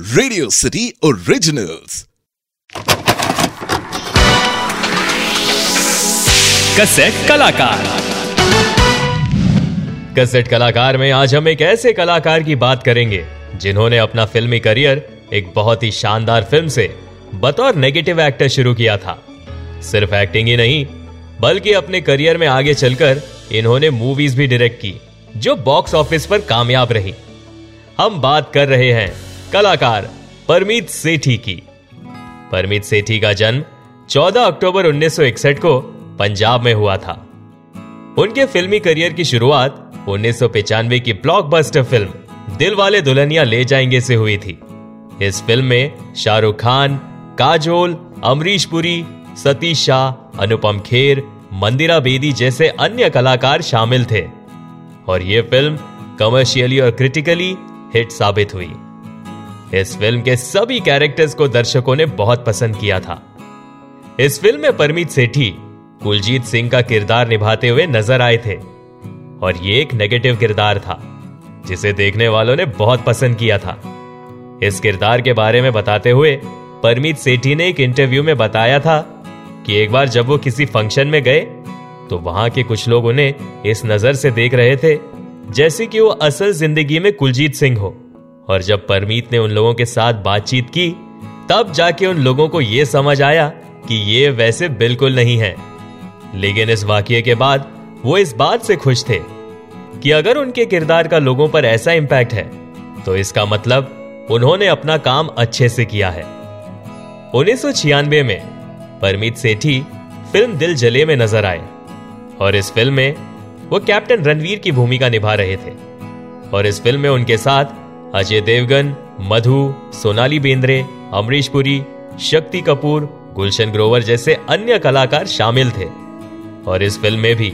Radio city originals cassette कलाकार। Cassette कलाकार में आज हम एक ऐसे कलाकार की बात करेंगे जिन्होंने अपना फिल्मी करियर एक बहुत ही शानदार फ़िल्म से बतौर नेगेटिव एक्टर शुरू किया था। सिर्फ़ एक्टिंग ही नहीं बल्कि अपने करियर में आगे चलकर इन्होंने मूवीज़ भी डायरेक्ट की जो बॉक्स ऑफ़िस पर कामयाब रही। हम बात कर रहे हैं कलाकार परमीत सेठी की। परमीत सेठी का जन्म 14 अक्टूबर 1961 को पंजाब में हुआ था। उनके फिल्मी करियर की शुरुआत उन्नीस की ब्लॉकबस्टर फ़िल्म दिल वाले दुल्हनिया ले जाएँगे से हुई थी। इस फ़िल्म में शाहरुख खान, काजोल, अमरीश पुरी, सतीश शाह, अनुपम खेर, मंदिरा बेदी जैसे अन्य कलाकार शामिल थे। और यह फ़िल्म कमर्शियली और क्रिटिकली हिट साबित हुई। इस फ़िल्म के सभी कैरेक्टर्स को दर्शकों ने बहुत पसंद किया था। इस फ़िल्म में परमीत सेठी, कुलजीत सिंह का किरदार निभाते हुए नज़र आए थे। और ये एक नेगेटिव किरदार था, जिसे देखने वालों ने बहुत पसंद किया था। इस किरदार के बारे में बताते हुए परमीत सेठी ने एक इंटरव्यू में बताया था कि एक बार जब वो किसी फ़ंक्शन में गए तो वहाँ के कुछ लोग उन्हें इस नज़र से देख रहे थे, जैसे कि वो असल ज़िंदगी में कुलजीत सिंह हो। और जब परमीत ने उन लोगों के साथ बातचीत की, तब जाके उन लोगों को यह समझ आया कि ये वैसे बिल्कुल नहीं है। लेकिन इस वाक्य के बाद वो इस बात से खुश थे कि अगर उनके किरदार का लोगों पर ऐसा इंपैक्ट है तो इसका मतलब उन्होंने अपना काम अच्छे से किया है। उन्नीस सौ छियानवे में परमीत सेठी फ़िल्म दिल जले में नज़र आए और इस फ़िल्म में वो कैप्टन रणवीर की भूमिका निभा रहे थे और इस फ़िल्म में उनके साथ अजय देवगन, मधु, सोनाली बेंद्रे, अमरीश पुरी, शक्ति कपूर, गुलशन ग्रोवर जैसे अन्य कलाकार शामिल थे। और इस फ़िल्म में भी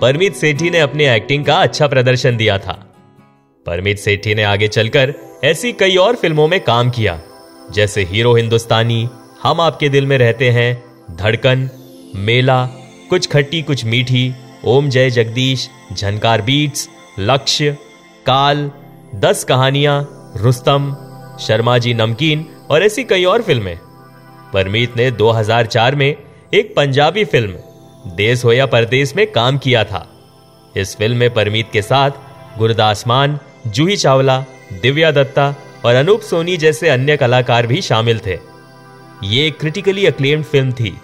परमीत सेठी ने अपनी एक्टिंग का अच्छा प्रदर्शन दिया था। परमीत सेठी ने आगे चलकर ऐसी कई और फ़िल्मों में काम किया, जैसे हीरो हिंदुस्तानी, हम आपके दिल में रहते हैं, धड़कन, मेला, कुछ खट्टी, कुछ मीठी, ओम जय जगदीश, झनकार बीट्स, लक्ष्य, काल दस कहानियाँ, रुस्तम शर्मा जी नमकीन और ऐसी कई और फ़िल्में। परमीत ने 2004 में एक पंजाबी फ़िल्म, देश हो या परदेश में काम किया था। इस फ़िल्म में परमीत के साथ गुरदास मान, जूही चावला, दिव्या दत्ता और अनूप सोनी जैसे अन्य कलाकार भी शामिल थे। ये एक क्रिटिकली अक्लेम्ड फ़िल्म थी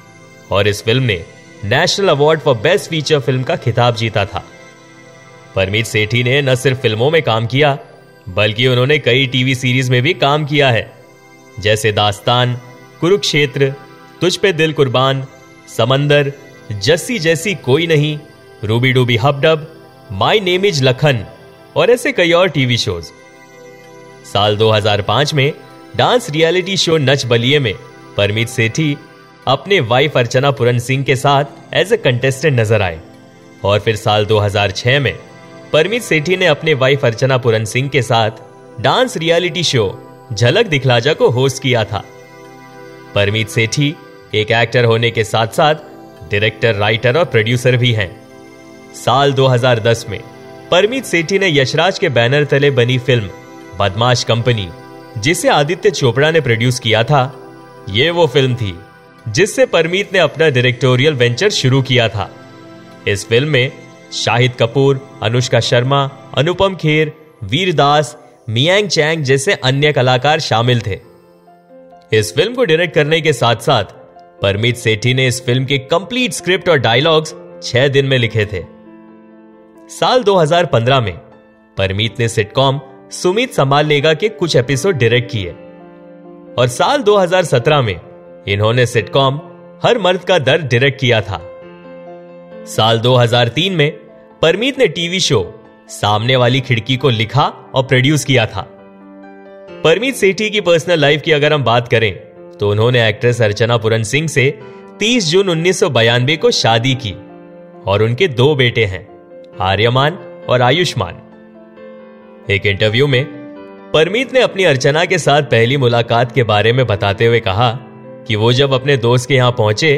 और इस फ़िल्म ने national award for best feature film का खिताब जीता था। परमीत सेठी ने न सिर्फ़ फ़िल्मों में काम किया बल्कि उन्होंने कई टीवी सीरीज़ में भी काम किया है, जैसे दास्तान, कुरुक्षेत्र, तुझ पे दिल कुर्बान, समंदर, जस्सी जैसी कोई नहीं रूबी डूबी हबडब माई नेम इज़ लखन, और ऐसे कई और टीवी शोज़। साल 2005 में dance reality show Nach Baliye में परमीत सेठी अपने वाइफ अर्चना पुरन सिंह के साथ एज ए कंटेस्टेंट नज़र आए, और फिर साल 2006 में परमीत सेठी ने अपने वाइफ अर्चना पुरन सिंह के साथ डांस रियलिटी शो झलक दिखलाजा को होस्ट किया था। परमीत सेठी एक एक्टर होने के साथ साथ डायरेक्टर राइटर और प्रोड्यूसर भी हैं। साल 2010 में परमीत सेठी ने यशराज के बैनर तले बनी फ़िल्म बदमाश कंपनी, जिसे आदित्य चोपड़ा ने प्रोड्यूस किया था, ये वो फ़िल्म थी, जिससे परमीत ने अपना डायरेक्टोरियल वेंचर शुरू किया था। इस फ़िल्म में शाहिद कपूर, अनुष्का शर्मा, अनुपम खेर वीरदास मियांग चैंग जैसे अन्य कलाकार शामिल थे। इस फ़िल्म को डायरेक्ट करने के साथ साथ परमीत सेठी ने इस फ़िल्म के कंप्लीट स्क्रिप्ट और डायलॉग्स छह दिन में लिखे थे। साल 2015 में, परमीत ने सिटकॉम सुमित संभाल लेगा के कुछ एपिसोड डायरेक्ट किए। और साल 2017 में, इन्होंने सिटकॉम हर मर्द का दर्द डायरेक्ट किया था। साल 2003 में परमीत ने टीवी शो, सामने वाली खिड़की को लिखा और प्रोड्यूस किया था। परमीत सेठी की पर्सनल लाइफ की अगर हम बात करें तो उन्होंने एक्ट्रेस अर्चना पुरन सिंह से 30 जून उन्नीस को शादी की और उनके दो बेटे हैं, आर्यमान और आयुष्मान। एक इंटरव्यू में, परमीत ने अपनी अर्चना के साथ पहली मुलाकात के बारे में बताते हुए कहा कि वो जब अपने दोस्त के यहाँ पहुँचे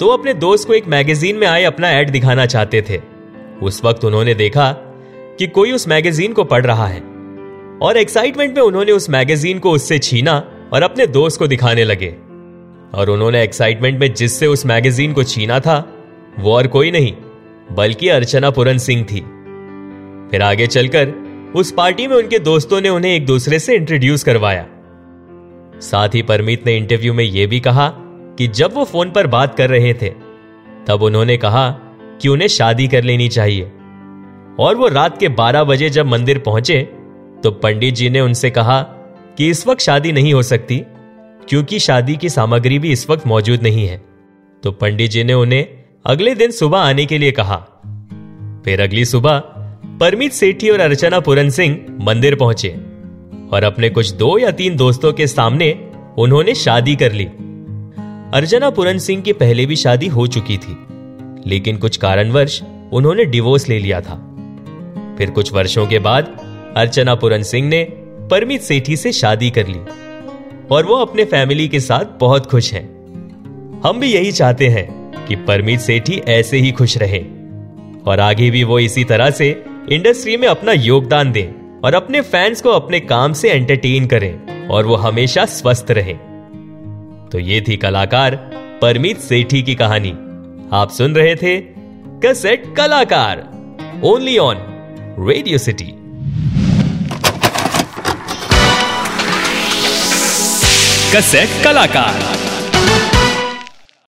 तो अपने दोस्त को एक मैगजीन में आए अपना एड दिखाना चाहते थे। उस वक्त उन्होंने देखा कि कोई उस मैगजीन को पढ़ रहा है और एक्साइटमेंट में उन्होंने उस मैगजीन को उससे छीना और अपने दोस्त को दिखाने लगे। और उन्होंने एक्साइटमेंट में जिससे उस मैगजीन को छीना था, वो और कोई नहीं, बल्कि अर्चना पुरन सिंह थी। फिर आगे चलकर उस पार्टी में उनके दोस्तों ने उन्हें एक दूसरे से इंट्रोड्यूस करवाया। साथ ही परमीत ने इंटरव्यू में यह भी कहा कि जब वो फ़ोन पर बात कर रहे थे, तब उन्होंने कहा कि उन्हें शादी कर लेनी चाहिए। और वो रात के 12 बजे जब मंदिर पहुँचे तो पंडित जी ने उनसे कहा कि इस वक्त शादी नहीं हो सकती, क्योंकि शादी की सामग्री भी इस वक्त मौजूद नहीं है। तो पंडित जी ने उन्हें अगले दिन सुबह आने के लिए कहा। फिर अगली सुबह, परमित सेठी और अर्चना पुरन सिंह मंदिर पहुँचे और अपने कुछ दो या तीन दोस्तों के सामने उन्होंने शादी कर ली। अर्चना पुरन सिंह की पहले भी शादी हो चुकी थी। लेकिन कुछ कारणवश उन्होंने डिवोर्स ले लिया था। फिर कुछ वर्षों के बाद अर्चना पुरन सिंह ने परमीत सेठी से शादी कर ली और वो अपने फैमिली के साथ बहुत खुश हैं। हम भी यही चाहते हैं कि परमित सेठी ऐसे ही खुश रहे और आगे भी वो इसी तरह से इंडस्ट्री में अपना योगदान दें और अपने फैंस को अपने काम से एंटरटेन करें और वो हमेशा स्वस्थ रहें। तो ये थी कलाकार परमित सेठी की कहानी। आप सुन रहे थे कसेट कलाकार only on radio city cassette कलाकार।